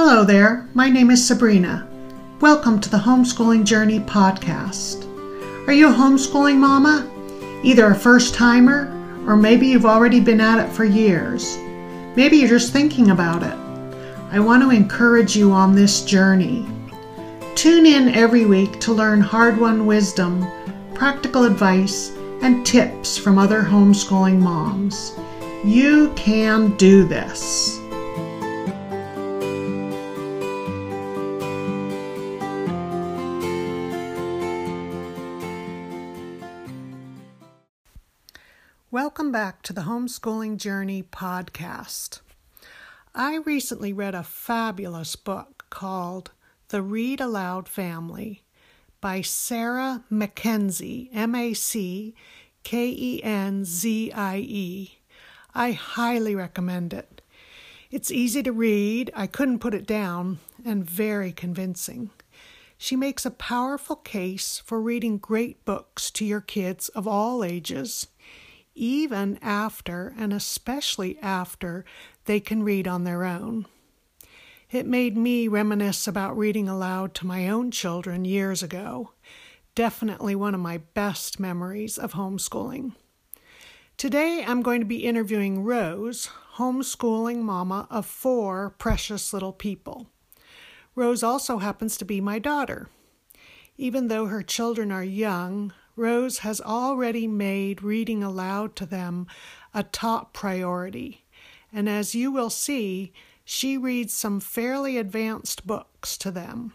Hello there, my name is Sabrina. Welcome to the Homeschooling Journey podcast. Are you a homeschooling mama? Either a first timer, or maybe you've already been at it for years. Maybe you're just thinking about it. I want to encourage you on this journey. Tune in every week to learn hard won wisdom, practical advice, and tips from other homeschooling moms. You can do this. Welcome back to the Homeschooling Journey podcast. I recently read a fabulous book called The Read Aloud Family by Sarah Mackenzie, M A C K E N Z I E. I highly recommend it. It's easy to read, I couldn't put it down, and very convincing. She makes a powerful case for reading great books to your kids of all ages even after and especially after they can read on their own. It made me reminisce about reading aloud to my own children years ago. Definitely one of my best memories of homeschooling. Today I'm going to be interviewing Rose, homeschooling mama of four precious little people. Rose also happens to be my daughter. Even though her children are young, Rose has already made reading aloud to them a top priority. And as you will see, she reads some fairly advanced books to them.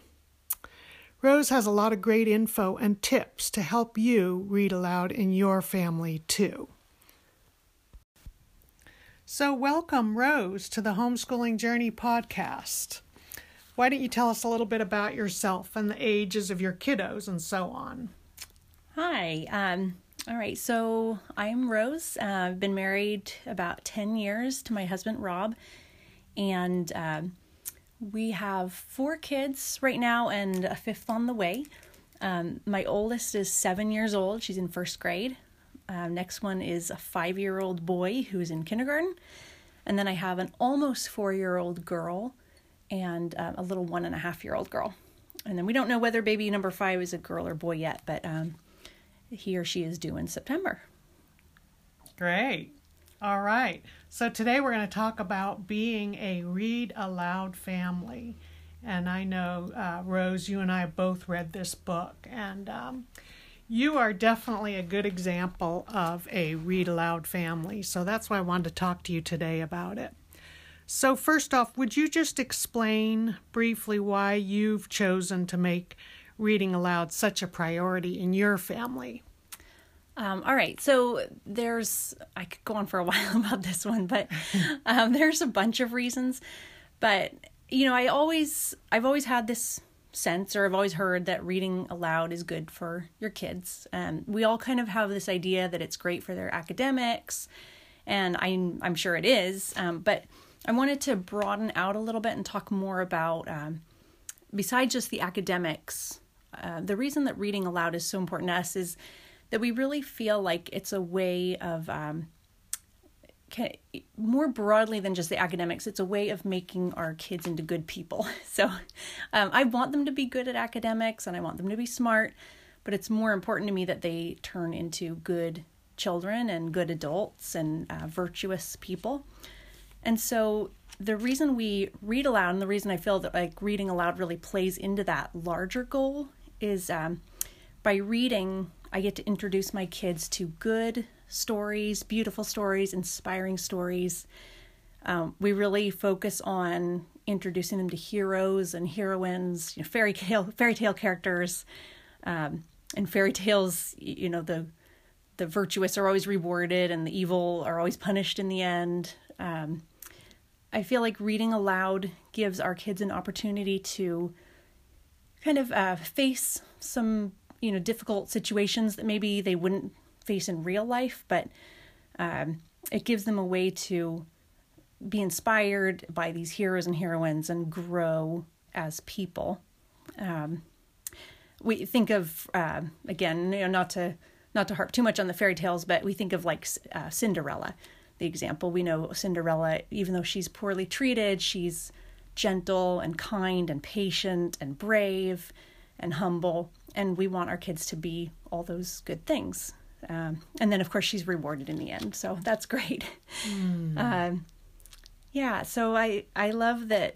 Rose has a lot of great info and tips to help you read aloud in your family too. So, welcome, Rose, to the Homeschooling Journey podcast. Why don't you tell us a little bit about yourself and the ages of your kiddos and so on? Hi. Um, all right. So I'm Rose. Uh, I've been married about 10 years to my husband, Rob. And um, we have four kids right now and a fifth on the way. Um, my oldest is seven years old. She's in first grade. Uh, next one is a five year old boy who's in kindergarten. And then I have an almost four year old girl and uh, a little one and a half year old girl. And then we don't know whether baby number five is a girl or boy yet, but um, he or she is due in September. Great. All right. So today we're going to talk about being a read aloud family. And I know, uh, Rose, you and I both read this book, and um, you are definitely a good example of a read aloud family. So that's why I wanted to talk to you today about it. So, first off, would you just explain briefly why you've chosen to make reading aloud such a priority in your family? Um, all right, so there's I could go on for a while about this one, but um, there's a bunch of reasons. But you know, I always I've always had this sense, or I've always heard that reading aloud is good for your kids. And we all kind of have this idea that it's great for their academics, and I'm I'm sure it is. Um, but I wanted to broaden out a little bit and talk more about um, besides just the academics uh, the reason that reading aloud is so important to us is that we really feel like it's a way of um, can, more broadly than just the academics it's a way of making our kids into good people. So um, i want them to be good at academics and i want them to be smart but it's more important to me that they turn into good children and good adults and uh, virtuous people. And so the reason we read aloud and the reason i feel that like reading aloud really plays into that larger goal is um, by reading, I get to introduce my kids to good stories, beautiful stories, inspiring stories. Um, we really focus on introducing them to heroes and heroines, you know, fairy tale fairy tale characters. Um, in fairy tales, you know the the virtuous are always rewarded and the evil are always punished in the end. Um, I feel like reading aloud gives our kids an opportunity to kind of uh, face some you know difficult situations that maybe they wouldn't face in real life, but um, it gives them a way to be inspired by these heroes and heroines and grow as people. Um, we think of uh, again, you know, not to not to harp too much on the fairy tales, but we think of like uh, Cinderella, the example. We know Cinderella, even though she's poorly treated, she's gentle and kind and patient and brave and humble. And we want our kids to be all those good things. Um, and then, of course, she's rewarded in the end. So that's great. Mm. Um, yeah. So I, I love that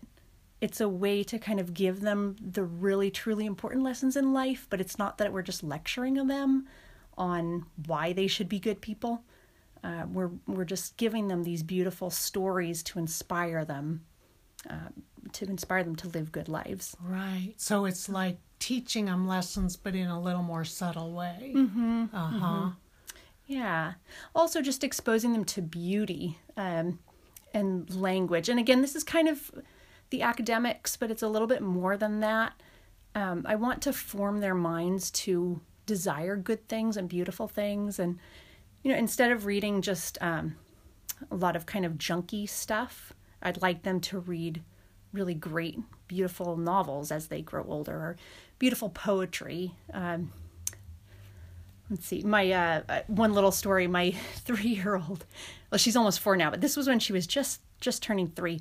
it's a way to kind of give them the really, truly important lessons in life, but it's not that we're just lecturing them on why they should be good people. Uh, we're we're just giving them these beautiful stories to inspire them, uh, to inspire them to live good lives. Right. So it's like teaching them lessons, but in a little more subtle way. Mm-hmm. Uh huh. Mm-hmm. Yeah. Also, just exposing them to beauty um, and language. And again, this is kind of the academics, but it's a little bit more than that. Um, I want to form their minds to desire good things and beautiful things and you know, instead of reading just um, a lot of kind of junky stuff, I'd like them to read really great, beautiful novels as they grow older, or beautiful poetry. Um, let's see, my uh, uh one little story. My three-year-old, well, she's almost four now, but this was when she was just just turning three,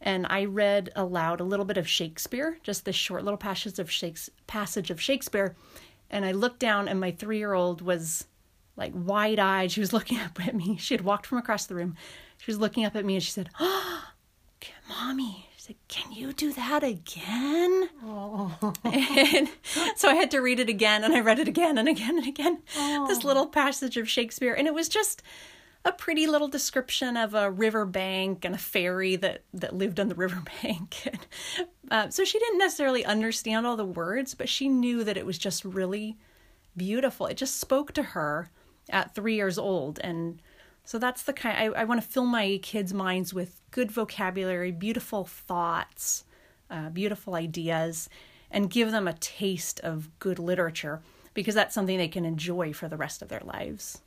and I read aloud a little bit of Shakespeare, just this short little passage of Shakespeare, passage of Shakespeare, and I looked down, and my three-year-old was like wide eyed. She was looking up at me. She had walked from across the room. She was looking up at me and she said, Oh, mommy. Said, Can you do that again? Oh. And so I had to read it again and I read it again and again and again. Oh. This little passage of Shakespeare. And it was just a pretty little description of a river bank and a fairy that, that lived on the river bank. uh, so she didn't necessarily understand all the words, but she knew that it was just really beautiful. It just spoke to her at three years old. And so that's the kind I, I want to fill my kids' minds with good vocabulary, beautiful thoughts, uh, beautiful ideas, and give them a taste of good literature because that's something they can enjoy for the rest of their lives.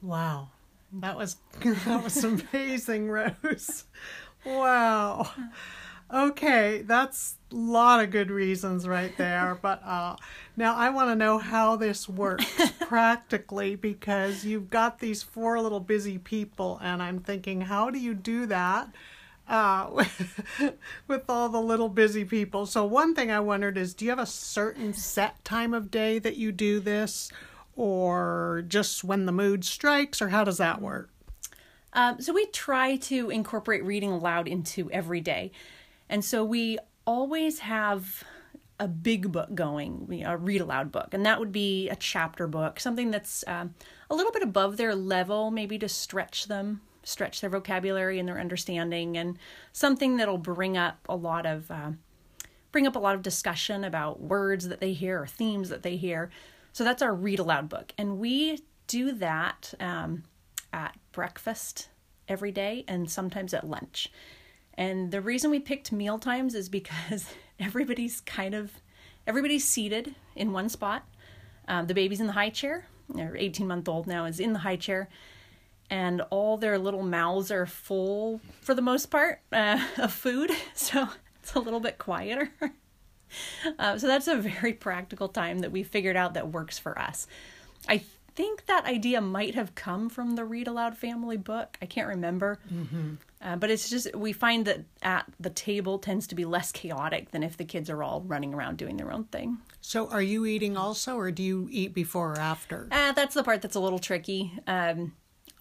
Wow. That was that was amazing, Rose. Wow. Okay, that's lot of good reasons right there. But uh, now I want to know how this works practically because you've got these four little busy people, and I'm thinking, how do you do that? Uh, with, with all the little busy people. So, one thing I wondered is do you have a certain set time of day that you do this, or just when the mood strikes, or how does that work? Um, so, we try to incorporate reading aloud into every day. And so we always have a big book going, a read aloud book, and that would be a chapter book, something that's um, a little bit above their level, maybe to stretch them, stretch their vocabulary and their understanding, and something that'll bring up a lot of uh, bring up a lot of discussion about words that they hear or themes that they hear. So that's our read aloud book, and we do that um, at breakfast every day and sometimes at lunch. And the reason we picked meal times is because everybody's kind of everybody's seated in one spot. Um, the baby's in the high chair. Their 18 month old now is in the high chair, and all their little mouths are full for the most part uh, of food. So it's a little bit quieter. uh, so that's a very practical time that we figured out that works for us. I think that idea might have come from the Read Aloud family book. I can't remember. Mm-hmm. Uh, but it's just, we find that at the table tends to be less chaotic than if the kids are all running around doing their own thing. So, are you eating also, or do you eat before or after? Uh, that's the part that's a little tricky. Um,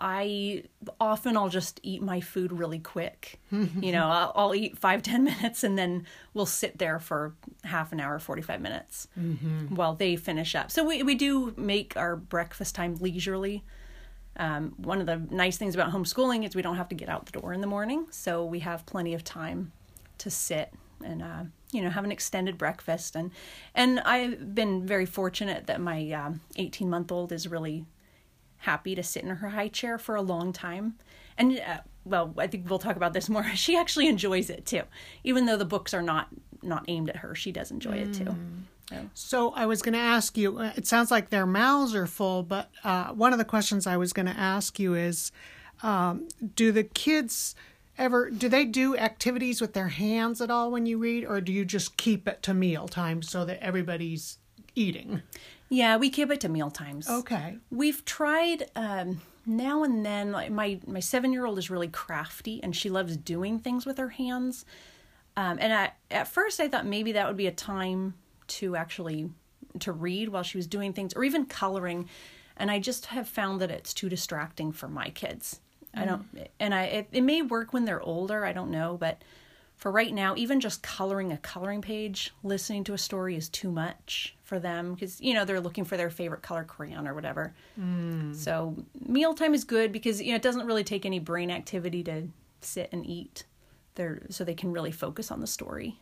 I often I'll just eat my food really quick. you know, I'll, I'll, eat five ten minutes and then we'll sit there for half an hour, forty five minutes mm-hmm. while they finish up. So we we do make our breakfast time leisurely. Um, one of the nice things about homeschooling is we don't have to get out the door in the morning, so we have plenty of time to sit and uh, you know have an extended breakfast and and I've been very fortunate that my 18 um, month old is really happy to sit in her high chair for a long time. And uh, well, I think we'll talk about this more. She actually enjoys it too, even though the books are not not aimed at her. She does enjoy mm. it too. So. so I was going to ask you. Uh, it sounds like their mouths are full, but uh, one of the questions I was going to ask you is, um, do the kids ever do they do activities with their hands at all when you read, or do you just keep it to meal time so that everybody's eating? Yeah, we keep it to meal times. Okay. We've tried um, now and then. Like my my seven year old is really crafty, and she loves doing things with her hands. Um, and I, at first, I thought maybe that would be a time to actually to read while she was doing things, or even coloring. And I just have found that it's too distracting for my kids. I don't, and I it, it may work when they're older. I don't know, but for right now, even just coloring a coloring page, listening to a story is too much for them because you know they're looking for their favorite color crayon or whatever. Mm. So mealtime is good because you know it doesn't really take any brain activity to sit and eat. There, so they can really focus on the story.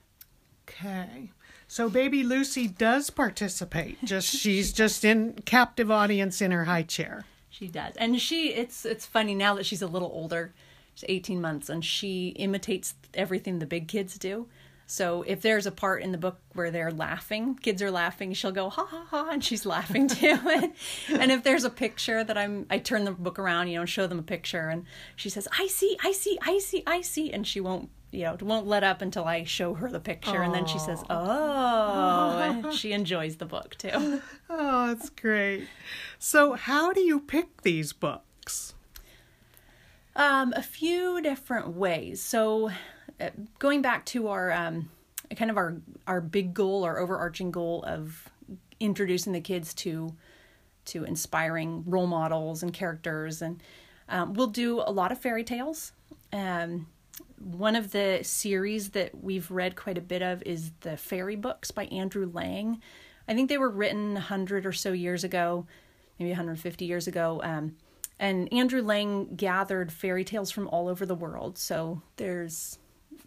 Okay. So baby Lucy does participate. Just she's just in captive audience in her high chair. She does. And she it's it's funny now that she's a little older. She's 18 months and she imitates everything the big kids do. So if there's a part in the book where they're laughing, kids are laughing, she'll go ha ha ha and she's laughing too. and if there's a picture that I'm I turn the book around, you know, and show them a picture and she says, "I see, I see, I see, I see." And she won't you know, it won't let up until I show her the picture, Aww. and then she says, "Oh," she enjoys the book too. Oh, that's great. So, how do you pick these books? Um, a few different ways. So, uh, going back to our um, kind of our our big goal, our overarching goal of introducing the kids to to inspiring role models and characters, and um, we'll do a lot of fairy tales. Um, one of the series that we've read quite a bit of is the fairy books by Andrew Lang. I think they were written 100 or so years ago, maybe 150 years ago. Um, and Andrew Lang gathered fairy tales from all over the world. So there's,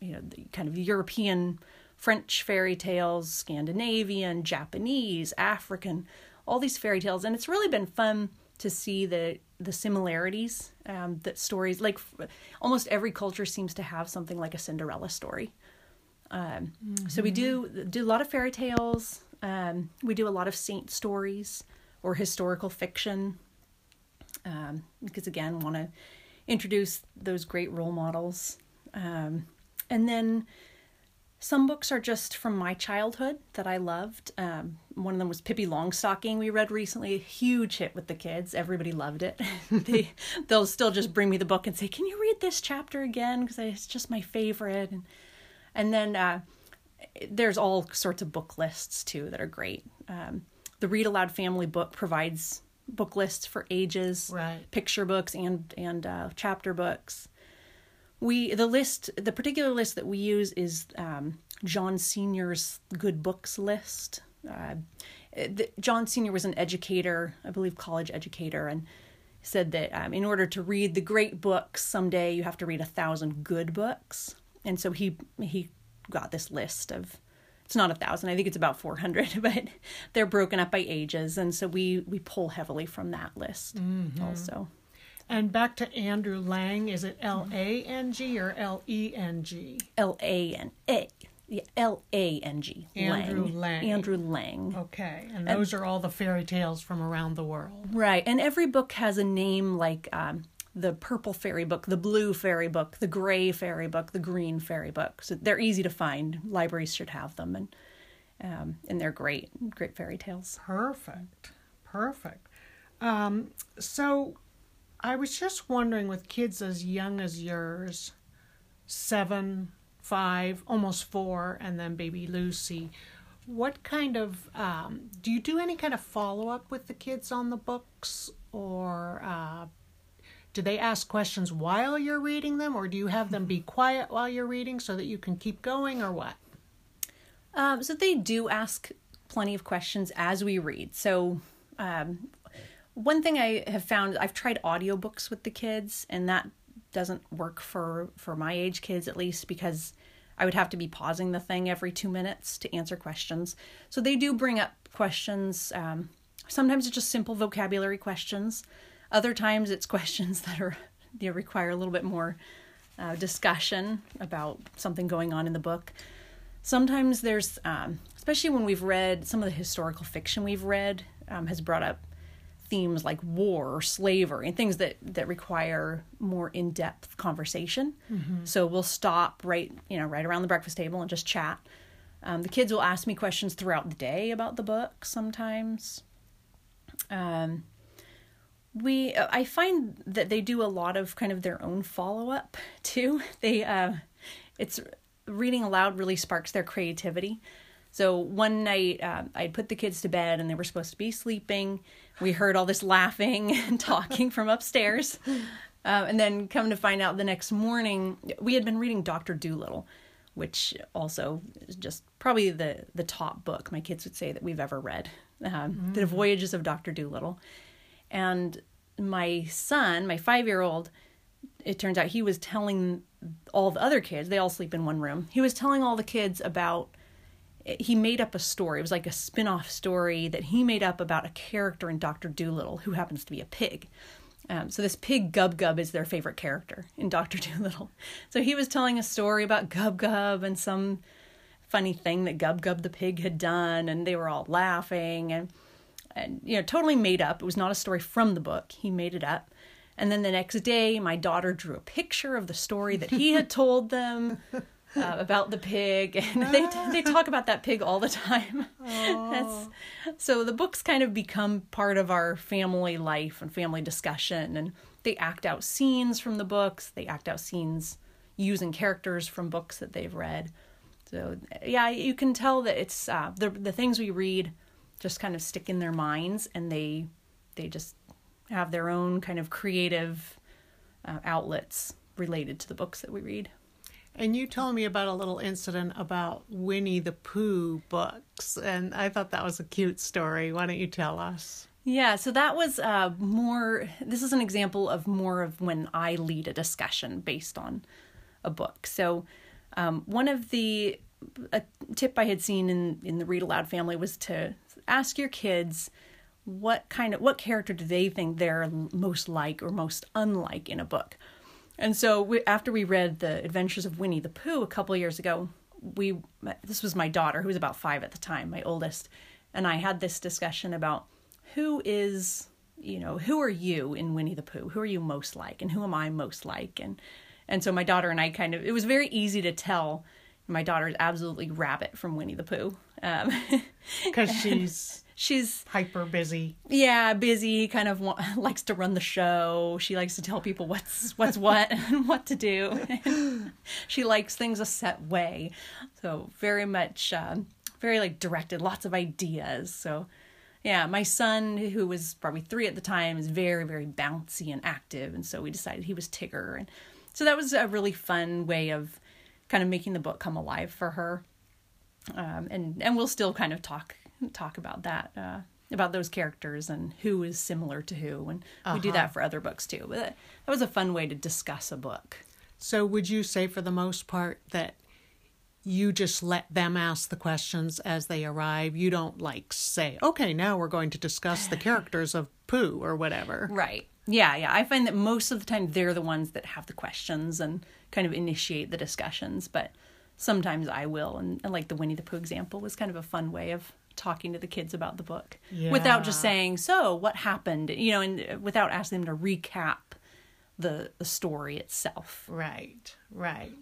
you know, the kind of European, French fairy tales, Scandinavian, Japanese, African, all these fairy tales. And it's really been fun to see the the similarities um, that stories like almost every culture seems to have something like a Cinderella story. Um, mm-hmm. So we do do a lot of fairy tales. Um, we do a lot of saint stories or historical fiction um, because again, want to introduce those great role models. Um, and then some books are just from my childhood that I loved. Um, one of them was Pippi Longstocking. We read recently, a huge hit with the kids. Everybody loved it. they they'll still just bring me the book and say, "Can you read this chapter again?" Because it's just my favorite. And and then uh, there's all sorts of book lists too that are great. Um, the Read Aloud Family Book provides book lists for ages, right. picture books and and uh, chapter books we the list the particular list that we use is um, John Senior's good books list. Uh, the, John Senior was an educator, I believe, college educator, and said that um, in order to read the great books someday, you have to read a thousand good books. And so he he got this list of it's not a thousand i think it's about 400 but they're broken up by ages and so we we pull heavily from that list mm-hmm. also and back to Andrew Lang, is it L A N G or L E N G? L A N A. L A N G. Andrew Lang. Andrew Lang. Okay, and those and, are all the fairy tales from around the world. Right, and every book has a name like um, the purple fairy book, the blue fairy book, the gray fairy book, the green fairy book. So they're easy to find. Libraries should have them, and um, and they're great, great fairy tales. Perfect, perfect. Um, so I was just wondering with kids as young as yours, seven, five, almost four, and then baby Lucy, what kind of um, do you do any kind of follow up with the kids on the books? Or uh, do they ask questions while you're reading them? Or do you have them be quiet while you're reading so that you can keep going or what? Um, so they do ask plenty of questions as we read. So um, one thing I have found I've tried audiobooks with the kids and that doesn't work for for my age kids at least because I would have to be pausing the thing every 2 minutes to answer questions. So they do bring up questions um, sometimes it's just simple vocabulary questions. Other times it's questions that are they require a little bit more uh, discussion about something going on in the book. Sometimes there's, um, especially when we've read some of the historical fiction we've read, um, has brought up themes like war or slavery and things that that require more in-depth conversation mm-hmm. so we'll stop right you know right around the breakfast table and just chat um, the kids will ask me questions throughout the day about the book sometimes um, we i find that they do a lot of kind of their own follow-up too they uh, it's reading aloud really sparks their creativity. So one night, uh, I'd put the kids to bed and they were supposed to be sleeping. We heard all this laughing and talking from upstairs. Uh, and then come to find out the next morning, we had been reading Dr. Dolittle, which also is just probably the, the top book my kids would say that we've ever read um, mm. The Voyages of Dr. Dolittle. And my son, my five year old, it turns out he was telling all the other kids, they all sleep in one room. He was telling all the kids about he made up a story. It was like a spin-off story that he made up about a character in Doctor Dolittle who happens to be a pig. Um, so this pig Gub Gub is their favorite character in Doctor Dolittle. So he was telling a story about Gub Gub and some funny thing that Gub Gub the pig had done, and they were all laughing and and you know totally made up. It was not a story from the book. He made it up. And then the next day, my daughter drew a picture of the story that he had told them uh, about the pig, and they they talk about that pig all the time. Oh. so the books kind of become part of our family life and family discussion, and they act out scenes from the books. They act out scenes using characters from books that they've read. So yeah, you can tell that it's uh, the the things we read just kind of stick in their minds, and they they just have their own kind of creative uh, outlets related to the books that we read. And you told me about a little incident about Winnie the Pooh books, and I thought that was a cute story. Why don't you tell us? Yeah, so that was uh, more, this is an example of more of when I lead a discussion based on a book. So, um, one of the, a tip I had seen in, in the Read Aloud family was to ask your kids what kind of, what character do they think they're most like or most unlike in a book. And so we, after we read The Adventures of Winnie the Pooh a couple years ago, we this was my daughter who was about 5 at the time, my oldest, and I had this discussion about who is, you know, who are you in Winnie the Pooh? Who are you most like and who am I most like? And and so my daughter and I kind of it was very easy to tell my daughter is absolutely Rabbit from Winnie the Pooh. Um, because she's she's hyper busy. Yeah, busy. Kind of wa- likes to run the show. She likes to tell people what's what's what and what to do. she likes things a set way. So very much, uh, very like directed. Lots of ideas. So yeah, my son, who was probably three at the time, is very very bouncy and active, and so we decided he was Tigger, and so that was a really fun way of kind of making the book come alive for her. Um, and and we'll still kind of talk talk about that uh, about those characters and who is similar to who. And uh-huh. we do that uh-huh. for other books too. But that, that was a fun way to discuss a book. So would you say for the most part that you just let them ask the questions as they arrive? You don't like say okay now we're going to discuss the characters of pooh or whatever. Right. Yeah yeah. I find that most of the time they're the ones that have the questions and kind of initiate the discussions. But sometimes i will. And, and like the winnie the pooh example was kind of a fun way of talking to the kids about the book yeah. without just saying, "So, what happened?" you know, and without asking them to recap the the story itself. Right. Right.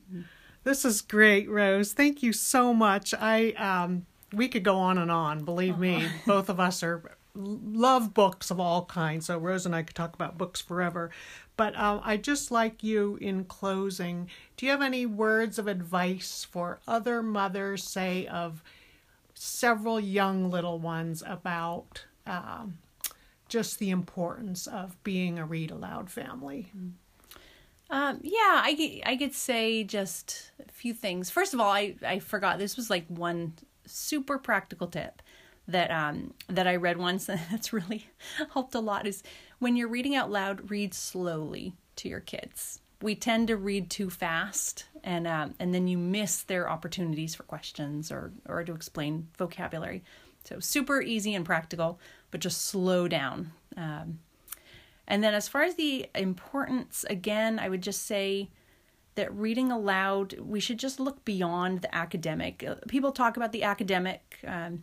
This is great, Rose. Thank you so much. I um we could go on and on, believe uh-huh. me. Both of us are love books of all kinds. So Rose and I could talk about books forever. But uh, I just like you in closing. Do you have any words of advice for other mothers, say of several young little ones about um, just the importance of being a read aloud family. Um, yeah, I, I could say just a few things. First of all, I, I forgot this was like one super practical tip that um that I read once and that's really helped a lot is when you're reading out loud, read slowly to your kids we tend to read too fast and um, and then you miss their opportunities for questions or or to explain vocabulary. So super easy and practical but just slow down. Um, and then as far as the importance again i would just say that reading aloud we should just look beyond the academic. Uh, people talk about the academic um,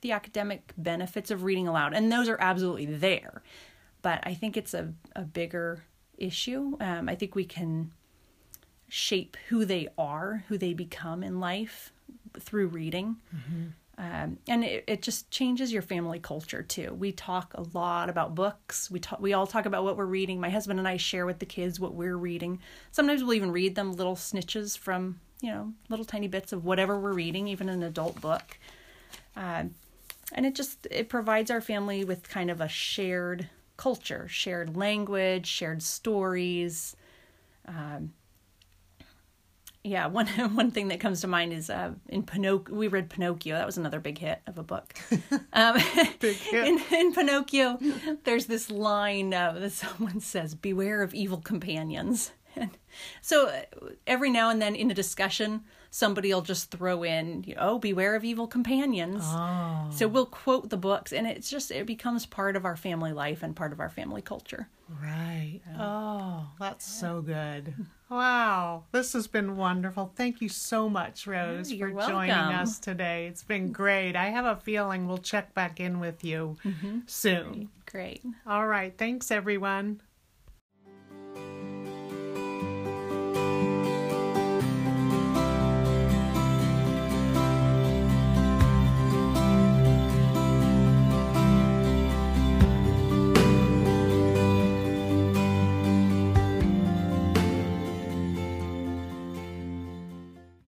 the academic benefits of reading aloud and those are absolutely there. But i think it's a, a bigger issue. Um, I think we can shape who they are, who they become in life through reading. Mm-hmm. Um, and it, it just changes your family culture too. We talk a lot about books. We talk, we all talk about what we're reading. My husband and I share with the kids what we're reading. Sometimes we'll even read them little snitches from you know, little tiny bits of whatever we're reading, even an adult book. Uh, and it just it provides our family with kind of a shared culture, shared language, shared stories. Um, yeah, one one thing that comes to mind is uh, in Pinocchio. We read Pinocchio. That was another big hit of a book. Um, Big hit. in, in Pinocchio, there's this line uh, that someone says, "Beware of evil companions." And so uh, every now and then in a discussion, somebody will just throw in, "Oh, beware of evil companions." Oh, So we'll quote the books, and it's just it becomes part of our family life and part of our family culture. right. Oh, that's so good. Wow, this has been wonderful. Thank you so much, Rose, you're for joining us today. It's been great. I have a feeling we'll check back in with you mm-hmm. soon. Great. All right. Thanks, everyone.